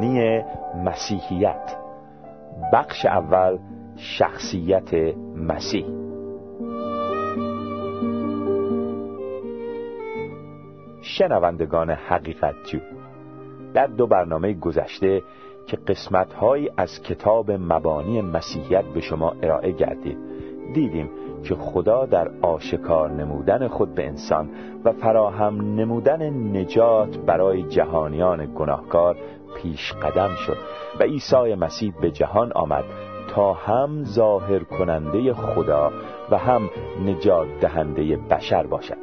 مبانی مسیحیت. بخش اول شخصیت مسیح. شنوندگان حقیقت جو در دو برنامه گذشته که قسمتهایی از کتاب مبانی مسیحیت به شما ارائه گردید دیدیم که خدا در آشکار نمودن خود به انسان و فراهم نمودن نجات برای جهانیان گناهکار پیش قدم شد و عیسی مسیح به جهان آمد تا هم ظاهر کننده خدا و هم نجات دهنده بشر باشد.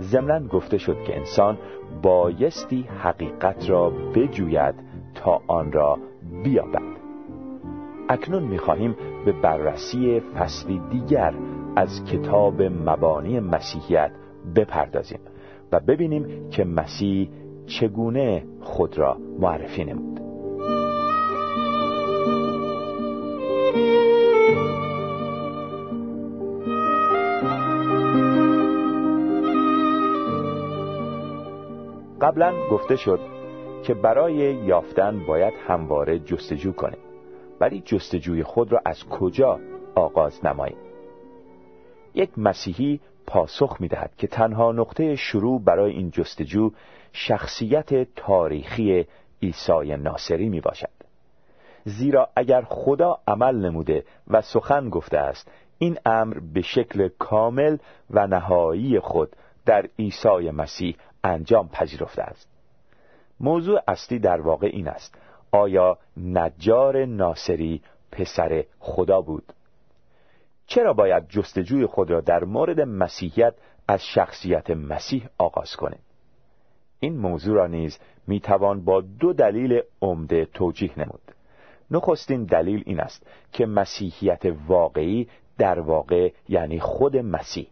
ضمنا گفته شد که انسان بایستی حقیقت را بجوید تا آن را بیابد. اکنون می‌خواهیم به بررسی فصلی دیگر از کتاب مبانی مسیحیت بپردازیم و ببینیم که مسیح چگونه خود را معرفی نمود. قبلا گفته شد که برای یافتن باید همواره جستجو کنیم ولی جستجوی خود را از کجا آغاز نماییم؟ یک مسیحی پاسخ می دهد که تنها نقطه شروع برای این جستجو شخصیت تاریخی عیسی ناصری می باشد زیرا اگر خدا عمل نموده و سخن گفته است این امر به شکل کامل و نهایی خود در عیسی مسیح انجام پذیرفته است. موضوع اصلی در واقع این است. آیا نجار ناصری پسر خدا بود؟ چرا باید جستجوی خود را در مورد مسیحیت از شخصیت مسیح آغاز کنیم؟ این موضوع را نیز می‌توان با دو دلیل عمده توجیه نمود. نخستین دلیل این است که مسیحیت واقعی در واقع یعنی خود مسیح.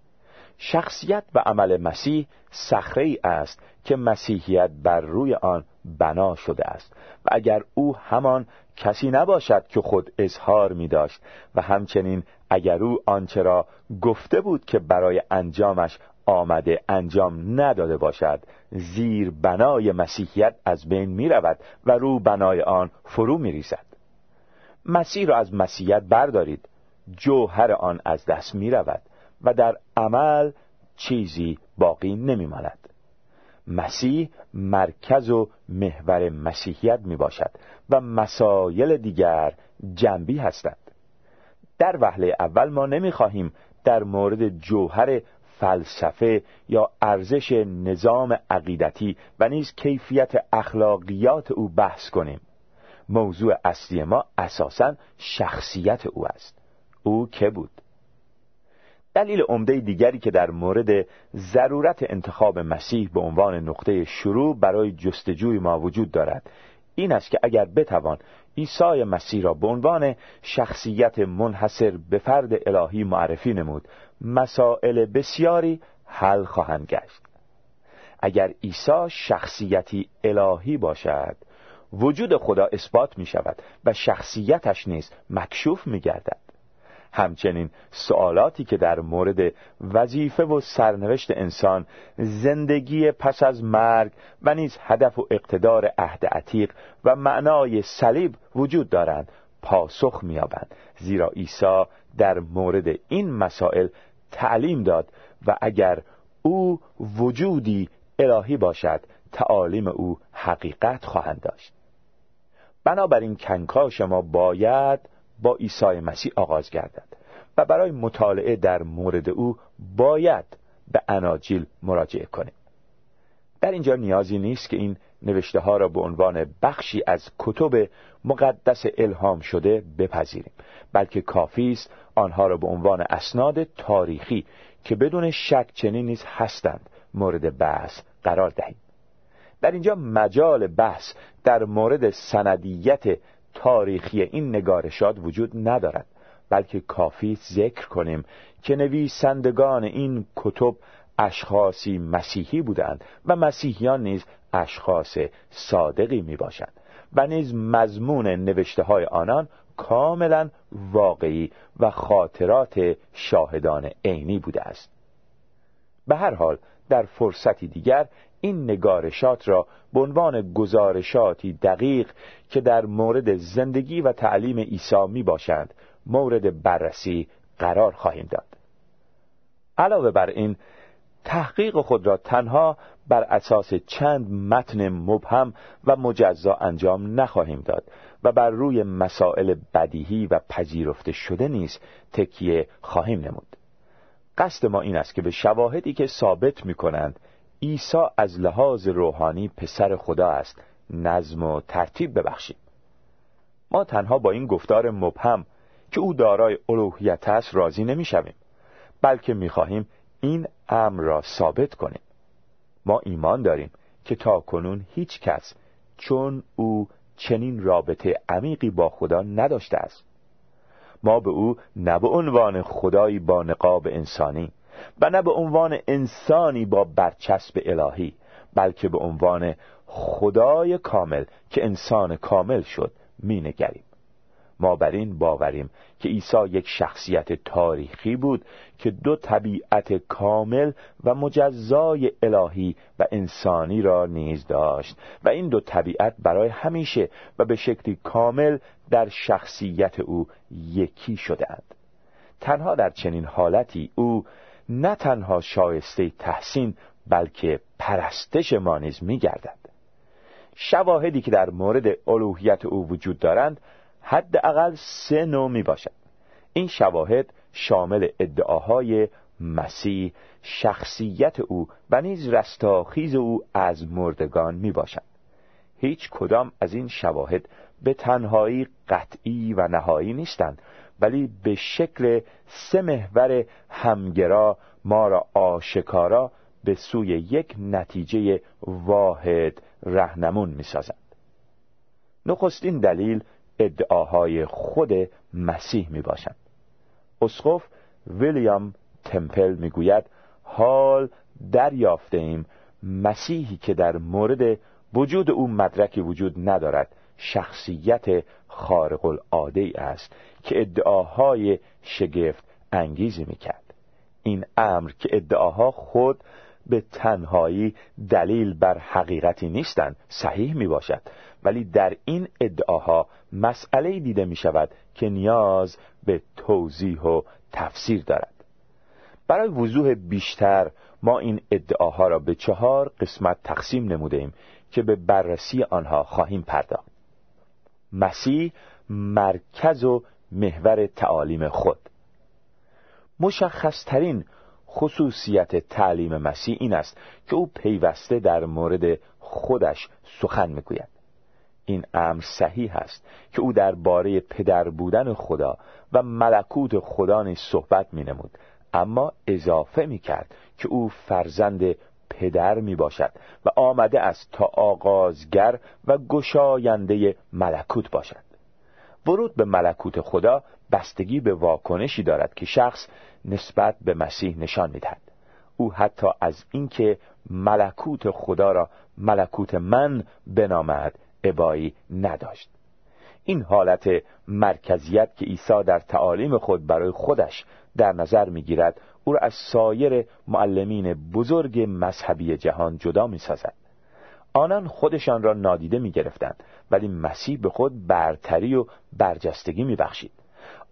شخصیت و عمل مسیح صخره ای است که مسیحیت بر روی آن بنا شده است و اگر او همان کسی نباشد که خود اظهار می داشت و همچنین اگر او آنچه را گفته بود که برای انجامش آمده انجام نداده باشد زیر بنای مسیحیت از بین می رود و رو بنای آن فرو می ریزد مسیح را از مسیحیت بردارید جوهر آن از دست می رود و در عمل چیزی باقی نمی ماند. مسیح مرکز و محور مسیحیت می باشد و مسایل دیگر جنبی هستند. در وهله اول ما نمی خواهیم در مورد جوهر فلسفه یا ارزش نظام عقیدتی و نیز کیفیت اخلاقیات او بحث کنیم. موضوع اصلی ما اساسا شخصیت او است. او که بود؟ دلیل عمده دیگری که در مورد ضرورت انتخاب مسیح به عنوان نقطه شروع برای جستجوی ما وجود دارد این است که اگر بتوان عیسی مسیح را به عنوان شخصیت منحصر به فرد الهی معرفی نمود مسائل بسیاری حل خواهند گشت. اگر عیسی شخصیتی الهی باشد وجود خدا اثبات می شود و شخصیتش نیز مکشوف می گردد همچنین سوالاتی که در مورد وظیفه و سرنوشت انسان زندگی پس از مرگ و نیز هدف و اقتدار عهد عتیق و معنای صلیب وجود دارند پاسخ مییابند. زیرا عیسی در مورد این مسائل تعلیم داد و اگر او وجودی الهی باشد تعالیم او حقیقت خواهند داشت. بنابراین کنکاش ما باید با عیسی مسیح آغاز گردد. و برای مطالعه در مورد او باید به اناجیل مراجعه کنیم در اینجا نیازی نیست که این نوشته ها را به عنوان بخشی از کتب مقدس الهام شده بپذیریم بلکه کافی است آنها را به عنوان اسناد تاریخی که بدون شک چنین نیز هستند مورد بحث قرار دهیم. در اینجا مجال بحث در مورد سندیت تاریخی این نگارشات وجود ندارد بلکه کافی ذکر کنیم که نویسندگان این کتب اشخاصی مسیحی بودند و مسیحیان نیز اشخاص صادقی می باشند و نیز مضمون نوشته های آنان کاملا واقعی و خاطرات شاهدان عینی بوده است. به هر حال در فرصتی دیگر این نگارشات را به عنوان گزارشاتی دقیق که در مورد زندگی و تعلیم عیسی می باشند مورد بررسی قرار خواهیم داد. علاوه بر این تحقیق خود را تنها بر اساس چند متن مبهم و مجزا انجام نخواهیم داد و بر روی مسائل بدیهی و پذیرفته شده نیز تکیه خواهیم نمود. قصد ما این است که به شواهدی که ثابت می کنند عیسی از لحاظ روحانی پسر خدا است. نظم و ترتیب ببخشیم ما تنها با این گفتار مبهم که او دارای الوهیت است راضی نمی‌شویم بلکه می‌خواهیم این امر را ثابت کنیم. ما ایمان داریم که تا کنون هیچ کس چون او چنین رابطه عمیقی با خدا نداشته است. ما به او نه به عنوان خدایی با نقاب انسانی و نه به عنوان انسانی با برچسب الهی بلکه به عنوان خدای کامل که انسان کامل شد مینگریم ما بر این باوریم که عیسی یک شخصیت تاریخی بود که دو طبیعت کامل و مجزای الهی و انسانی را نیز داشت و این دو طبیعت برای همیشه و به شکلی کامل در شخصیت او یکی شدهاند تنها در چنین حالتی او نه تنها شایسته تحسین بلکه پرستش ما نیز میگردد. شواهدی که در مورد الوهیت او وجود دارند حداقل سه نوع می باشد این شواهد شامل ادعاهای مسیح شخصیت او و نیز رستاخیز او از مردگان می باشد هیچ کدام از این شواهد به تنهایی قطعی و نهایی نیستند. ولی به شکل سه محور همگرا ما را آشکارا به سوی یک نتیجه واحد رهنمون می سازند. نخستین دلیل ادعاهای خود مسیح می باشند اسقف ویلیام تمپل می گوید حال دریافته ایم مسیحی که در مورد وجود او مدرکی وجود ندارد شخصیت خارق العاده است که ادعاهای شگفت انگیزی می کرد این امر که ادعاها خود به تنهایی دلیل بر حقیقتی نیستند صحیح می باشد ولی در این ادعاها مسئله دیده می شود که نیاز به توضیح و تفسیر دارد. برای وضوح بیشتر ما این ادعاها را به چهار قسمت تقسیم نموده ایم که به بررسی آنها خواهیم پرداخت. مسیح مرکز و محور تعالیم خود. مشخصترین خصوصیت تعلیم مسیح این است که او پیوسته در مورد خودش سخن می‌گوید. این امر صحیح است که او درباره پدر بودن خدا و ملکوت خدا نیز صحبت می نمود اما اضافه می کرد که او فرزند پدر می باشد و آمده است تا آغازگر و گشاینده ملکوت باشد. ورود به ملکوت خدا بستگی به واکنشی دارد که شخص نسبت به مسیح نشان می‌دهد. او حتی از اینکه ملکوت خدا را ملکوت من بنامد ابایی نداشت. این حالت مرکزیت که عیسی در تعالیم خود برای خودش در نظر می‌گیرد او را از سایر معلمین بزرگ مذهبی جهان جدا می‌سازد. آنان خودشان را نادیده می‌گرفتند ولی مسیح به خود برتری و برجستگی میبخشید.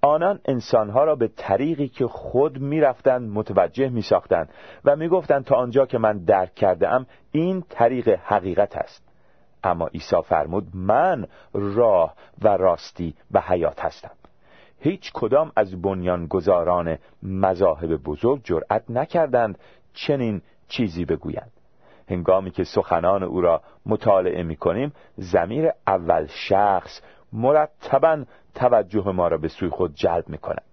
آنان انسانها را به طریقی که خود می‌رفتند متوجه میساختند و می‌گفتند تا آنجا که من درک کرده ام این طریق حقیقت است. اما عیسی فرمود من راه و راستی و حیات هستم. هیچ کدام از بنیانگذاران مذاهب بزرگ جرأت نکردند چنین چیزی بگویند. هنگامی که سخنان او را مطالعه می کنیم زمیر اول شخص مرتبا توجه ما را به سوی خود جلب می کند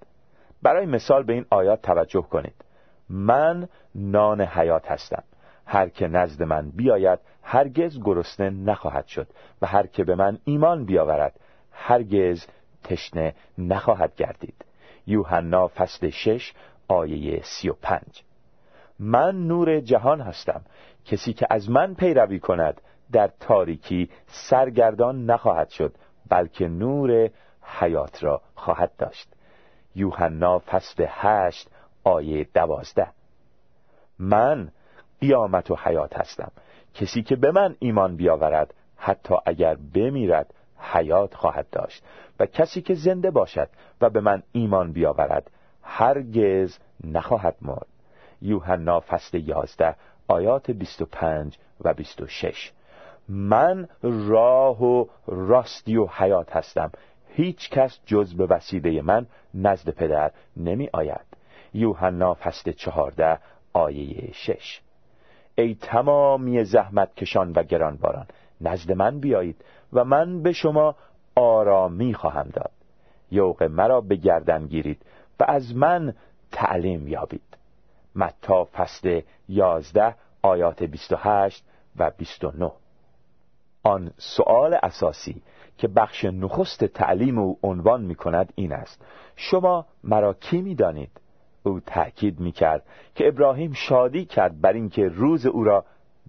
برای مثال به این آیات توجه کنید. من نان حیات هستم. هر که نزد من بیاید هرگز گرسنه نخواهد شد و هر که به من ایمان بیاورد هرگز تشنه نخواهد گردید. یوحنا فصل شش آیه سی و پنج. من نور جهان هستم. کسی که از من پیروی کند در تاریکی سرگردان نخواهد شد بلکه نور حیات را خواهد داشت. یوحنا فصل هشت آیه دوازده. من قیامت و حیات هستم. کسی که به من ایمان بیاورد حتی اگر بمیرد حیات خواهد داشت و کسی که زنده باشد و به من ایمان بیاورد هرگز نخواهد مرد. یوحنا فصل یازده آیات 25 و 26 من راه و راستی و حیات هستم. هیچ کس جز به وسیله من نزد پدر نمی آید یوحنا فصل چهارده آیه شش. ای تمامی زحمت کشان و گرانباران نزد من بیایید و من به شما آرامی خواهم داد. یوق مرا به گردن گیرید و از من تعلیم یابید. متا فصل یازده آیات 28 و 29 آن سؤال اساسی که بخش نخست تعلیم او عنوان می کند این است. شما مرا کی می دانید؟ او تأکید می کرد که ابراهیم شادی کرد بر اینکه روز او را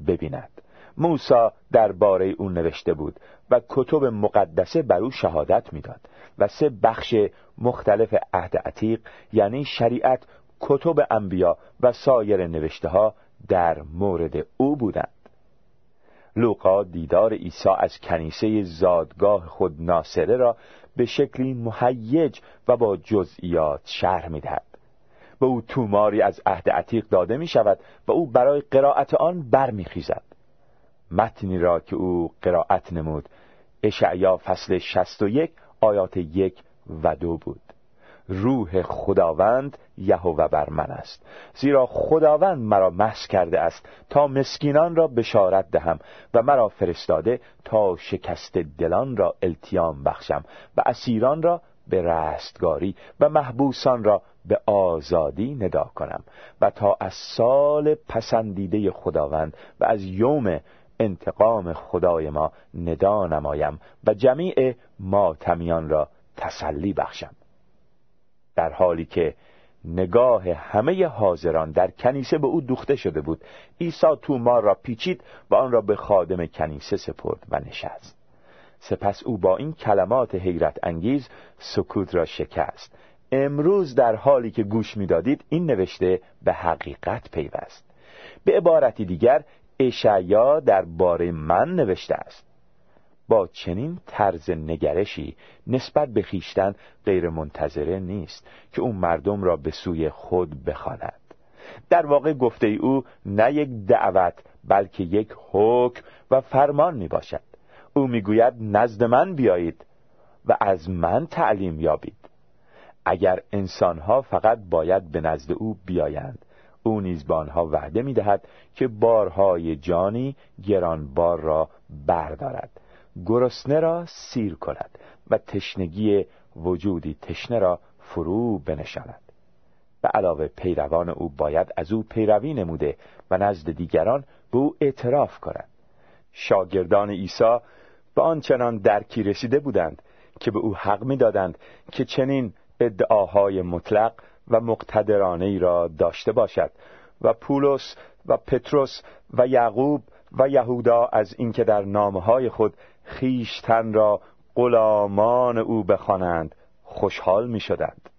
ببیند. موسا درباره او نوشته بود و کتب مقدسه بر او شهادت می‌داد و سه بخش مختلف عهد عتیق یعنی شریعت کتب انبیا و سایر نوشته ها در مورد او بودند. لوقا دیدار عیسی از کنیسه زادگاه خود ناصره را به شکلی مهیج و با جزئیات شرح می‌دهد. به او توماری از عهد عتیق داده می شود و او برای قرائت آن برمیخیزد. متنی را که او قرائت نمود. اشعیا فصل 61 آیات یک و دو بود. روح خداوند یهوه بر من است. زیرا خداوند مرا محض کرده است تا مسکینان را بشارت دهم و مرا فرستاده تا شکست دلان را التیام بخشم و اسیران را به رستگاری و محبوسان را به آزادی ندا کنم و تا از سال پسندیده خداوند و از یوم انتقام خدای ما ندا نمایم و جمیع ماتمیان را تسلی بخشم. در حالی که نگاه همه حاضران در کنیسه به او دوخته شده بود عیسی تومار را پیچید و آن را به خادم کنیسه سپرد و نشست. سپس او با این کلمات حیرت انگیز سکوت را شکست. امروز در حالی که گوش می‌دادید این نوشته به حقیقت پیوست. به عبارتی دیگر اشعیا باره من نوشته است. با چنین طرز نگرشی نسبت به خیشتن غیر منتظره نیست که اون مردم را به سوی خود بخواند. در واقع گفته ای او نه یک دعوت بلکه یک حکم و فرمان می باشد. او می‌گوید نزد من بیایید و از من تعلیم یابید. اگر انسانها فقط باید به نزد او بیایند او نیز به آنها وعده می‌دهد که بارهای جانی گرانبار را بردارد گرسنه را سیر کند و تشنگی وجودی تشنه را فرو بنشاند. به علاوه پیروان او باید از او پیروی نموده و نزد دیگران به او اعتراف کنند شاگردان عیسی به آنچنان درکی رسیده بودند که به او حق می‌دادند که چنین ادعاهای مطلق و مقتدرانه ای را داشته باشد و پولس و پتروس و یعقوب و یهودا از اینکه در نامهای خود خیشتن را غلامان او بخوانند خوشحال می شدند.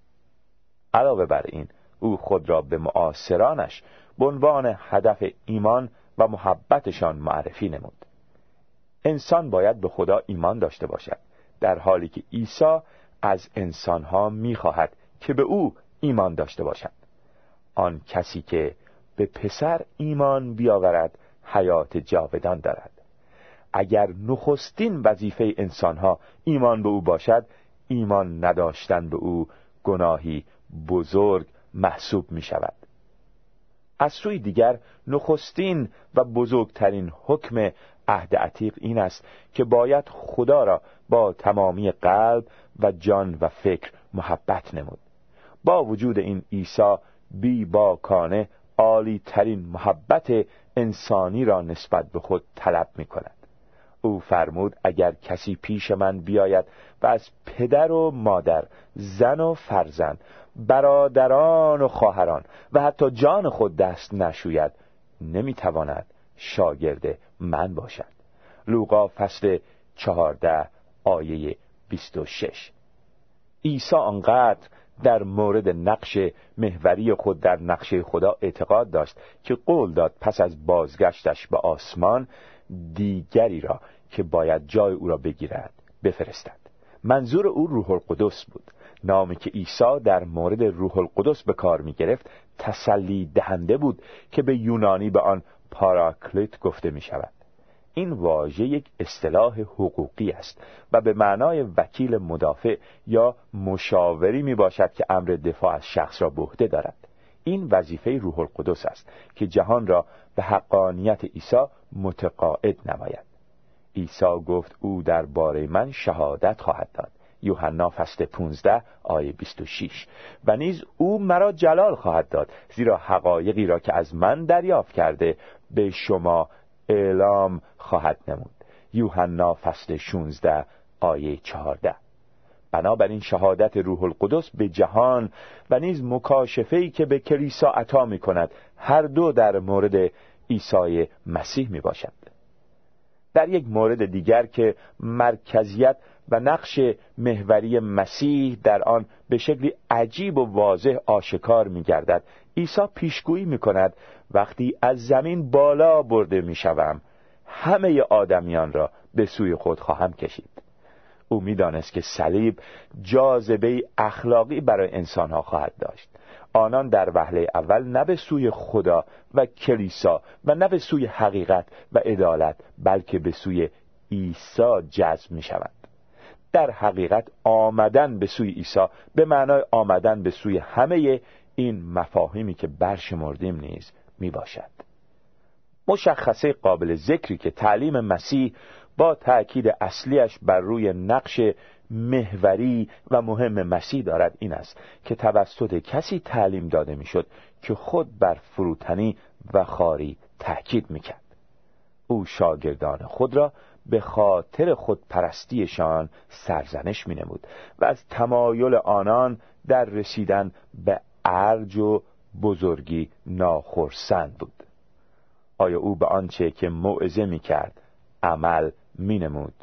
علاوه بر این او خود را به معاصرانش به عنوان هدف ایمان و محبتشان معرفی نمود انسان باید به خدا ایمان داشته باشد در حالی که عیسی از انسانها می‌خواهد که به او ایمان داشته باشند آن کسی که به پسر ایمان بیاورد حیات جاودان دارد. اگر نخستین وظیفه انسانها ایمان به او باشد ایمان نداشتن به او گناهی بزرگ محسوب می شود از سوی دیگر نخستین و بزرگترین حکم عهد عتیق این است که باید خدا را با تمامی قلب و جان و فکر محبت نمود. با وجود این عیسی بی باکانه عالی ترین محبت انسانی را نسبت به خود طلب می کند او فرمود اگر کسی پیش من بیاید و از پدر و مادر زن و فرزند برادران و خواهران و حتی جان خود دست نشوید نمی‌تواند شاگرد من باشد. لوقا فصل چهارده آیه بیست و شش. عیسی آنقدر در مورد نقش محوری خود در نقشه خدا اعتقاد داشت که قول داد پس از بازگشتش به آسمان دیگری را که باید جای او را بگیرد بفرستد. منظور او روح القدس بود. نامی که عیسی در مورد روح القدس به کار می گرفت تسلی دهنده بود که به یونانی به آن پاراکلیت گفته می شود این واژه یک اصطلاح حقوقی است و به معنای وکیل مدافع یا مشاوری می باشد که امر دفاع از شخص را به عهده دارد. این وظیفه روح القدس است که جهان را به حقانیت عیسی متقاعد نماید. عیسی گفت او در باره من شهادت خواهد داد. یوحنا فصل 15 آیه 26 و نیز او مرا جلال خواهد داد زیرا حقایقی را که از من دریافت کرده به شما اعلام خواهد نمود. یوحنا فصل 16 آیه 14 بنابراین شهادت روح القدس به جهان و نیز مکاشفه‌ای که به کلیسا عطا می کند هر دو در مورد عیسی مسیح می باشد در یک مورد دیگر که مرکزیت و نقش محوری مسیح در آن به شکلی عجیب و واضح آشکار می گردد عیسی پیشگویی می کند وقتی از زمین بالا برده می شوم همه آدمیان را به سوی خود خواهم کشید. او می‌دانست که صلیب جاذبه اخلاقی برای انسانها خواهد داشت. آنان در وهله اول نه به سوی خدا و کلیسا و نه به سوی حقیقت و عدالت بلکه به سوی عیسی جذب می شوند در حقیقت آمدن به سوی عیسی به معنای آمدن به سوی همه این مفاهیمی که برشمردیم نیز می باشد مشخصه قابل ذکری که تعلیم مسیح با تأکید اصلیش بر روی نقش محوری و مهم مسیح دارد این است که توسط کسی تعلیم داده می‌شد که خود بر فروتنی و خاری تأکید می‌کرد. او شاگردان خود را به خاطر خود پرستیشان سرزنش می نمود و از تمایل آنان در رسیدن به ارج و بزرگی ناخرسند بود. آیا او به آنچه که موعظه می کرد عمل می نمود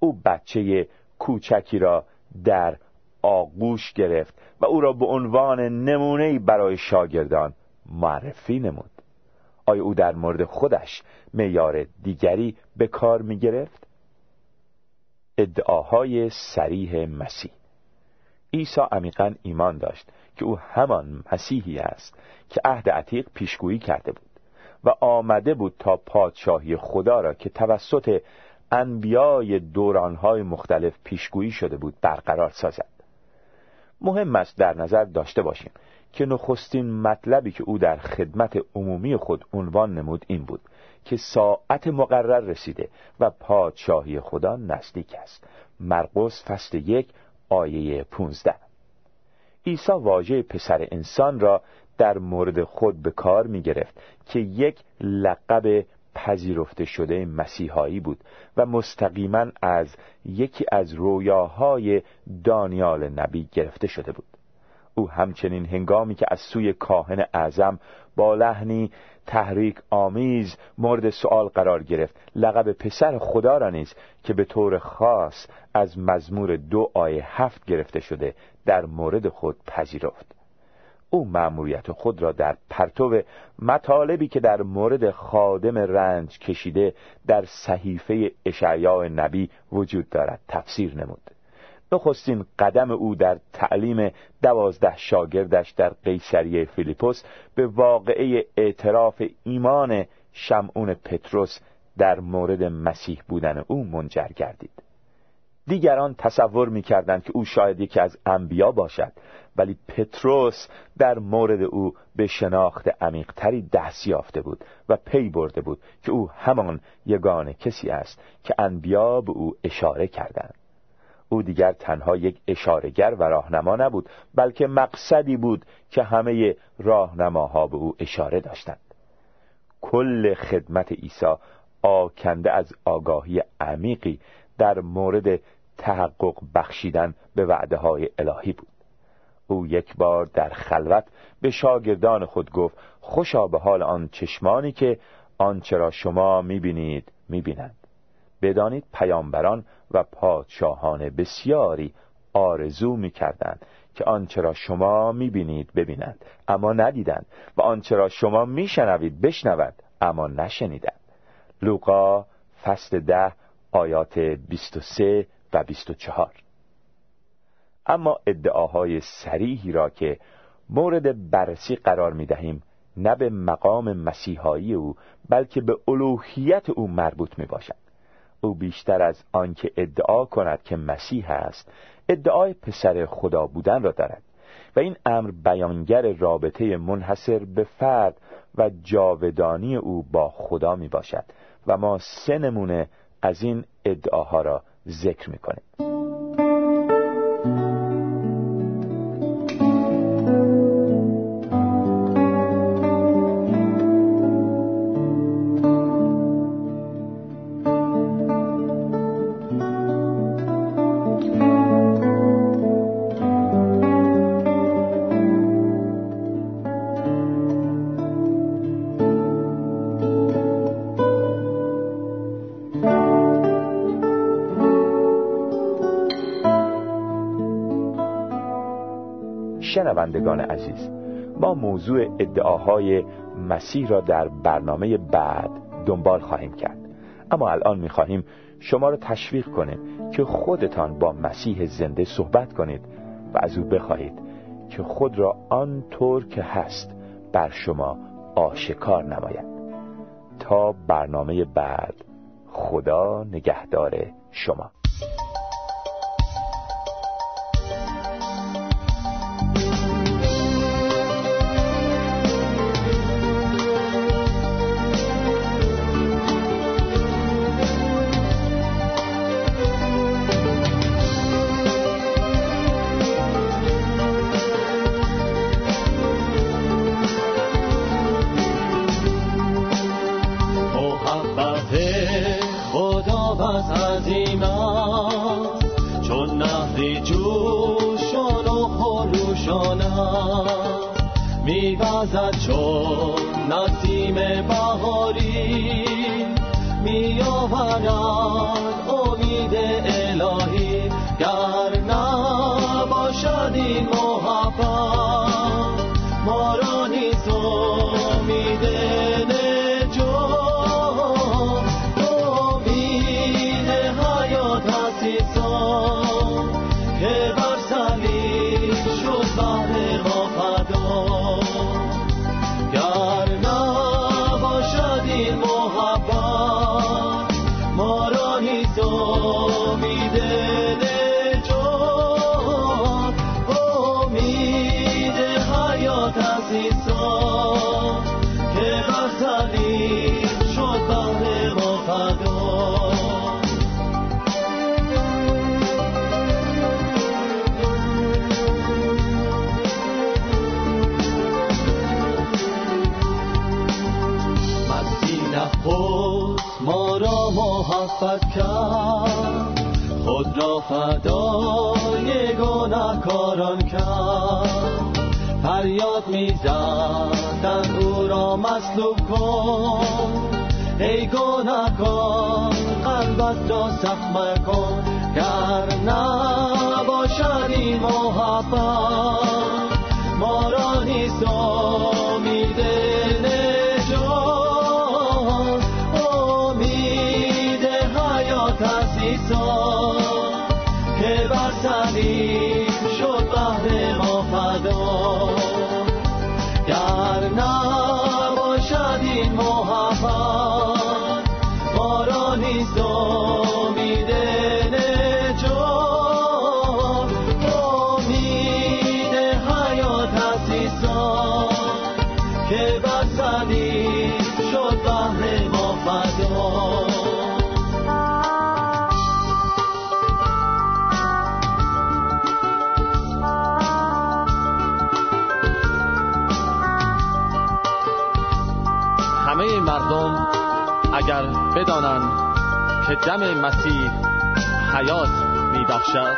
او بچه کوچکی را در آغوش گرفت و او را به عنوان نمونه برای شاگردان معرفی نمود. آیا او در مورد خودش معیار دیگری به کار می گرفت؟ ادعاهای سریح مسیح عیسی عمیقا ایمان داشت که او همان مسیحی است که عهد عتیق پیشگویی کرده بود و آمده بود تا پادشاهی خدا را که توسط انبیای دورانهای مختلف پیشگویی شده بود برقرار سازد. مهم است در نظر داشته باشیم که نخستین مطلبی که او در خدمت عمومی خود عنوان نمود این بود که ساعت مقرر رسیده و پادشاهی خدا نزدیک است. مرقس فصل یک آیه 15 عیسی واژه پسر انسان را در مورد خود به کار می گرفت که یک لقب پذیرفته شده مسیحایی بود و مستقیما از یکی از رویاهای دانیال نبی گرفته شده بود. او همچنین هنگامی که از سوی کاهن اعظم با لحنی تحریک آمیز مورد سوال قرار گرفت. لقب پسر خدا را نیز که به طور خاص از مزمور دو آیه هفت گرفته شده در مورد خود پذیرفت. او مأموریت خود را در پرتو مطالبی که در مورد خادم رنج کشیده در صحیفه اشعیا نبی وجود دارد تفسیر نمود. نخستین قدم او در تعلیم دوازده شاگردش در قیصریه فیلیپوس به واقعه اعتراف ایمان شمعون پتروس در مورد مسیح بودن او منجر گردید. دیگران تصور می‌کردند که او شاید یکی از انبیا باشد ولی پتروس در مورد او به شناخت عمیقتری دست یافته بود و پی برده بود که او همان یگان کسی است که انبیا به او اشاره کردند. او دیگر تنها یک اشارگر و راهنما نبود بلکه مقصدی بود که همه راهنماها به او اشاره داشتند. کل خدمت عیسی آکنده از آگاهی عمیقی در مورد تحقق بخشیدن به وعده های الهی بود. او یک بار در خلوت به شاگردان خود گفت خوشا به حال آن چشمانی که آنچه را شما می‌بینید می‌بینند. بدانید پیامبران و پادشاهان بسیاری آرزو می‌کردند که آنچه را شما می‌بینید ببینند اما ندیدند و آنچه را شما میشنوید بشنود اما نشنیدند. لوقا فصل ده آیات 23 و 24 اما ادعاهای سریحی را که مورد بررسی قرار می دهیم نه به مقام مسیحایی او بلکه به الوهیت او مربوط می باشد او بیشتر از آنکه ادعا کند که مسیح است ادعای پسر خدا بودن را دارد. و این امر بیانگر رابطه منحصر به فرد و جاودانی او با خدا می باشد و ما سه نمونه از این ادعاها را ذکر می کنیم شنوندگان عزیز ما موضوع ادعاهای مسیح را در برنامه بعد دنبال خواهیم کرد. اما الان می‌خواهیم شما را تشویق کنیم که خودتان با مسیح زنده صحبت کنید و از او بخواهید که خود را آنطور که هست بر شما آشکار نماید. تا برنامه بعد خدا نگهدار شما. کرد خود را فدای گناهکاران کرد. فریاد می‌زدند او را مصلوب کن. ای گناهکار قلبت را سخت مکن. گر نباشد این محبت بدانند که دم مسیح حیات می بخشد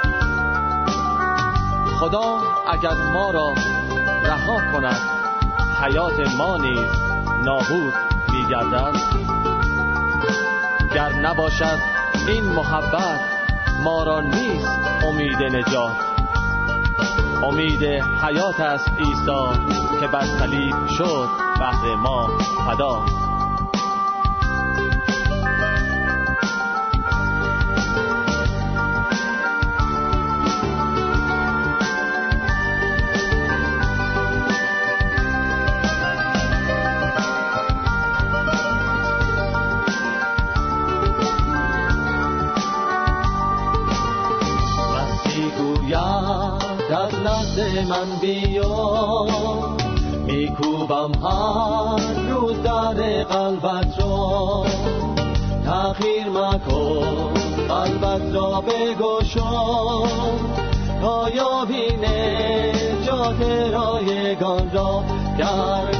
خدا اگر ما را رها کند حیات ما نیز نابود می گردد گر نباشد این محبت ما را نیست امید نجات. امید حیات است عیسی که بر صلیب شد بهر ما فدا. من بیا. میکوبم هر روز در قلبت را. تغییر مکن قلبت را بگشا تا یابی نجات رایگان را گر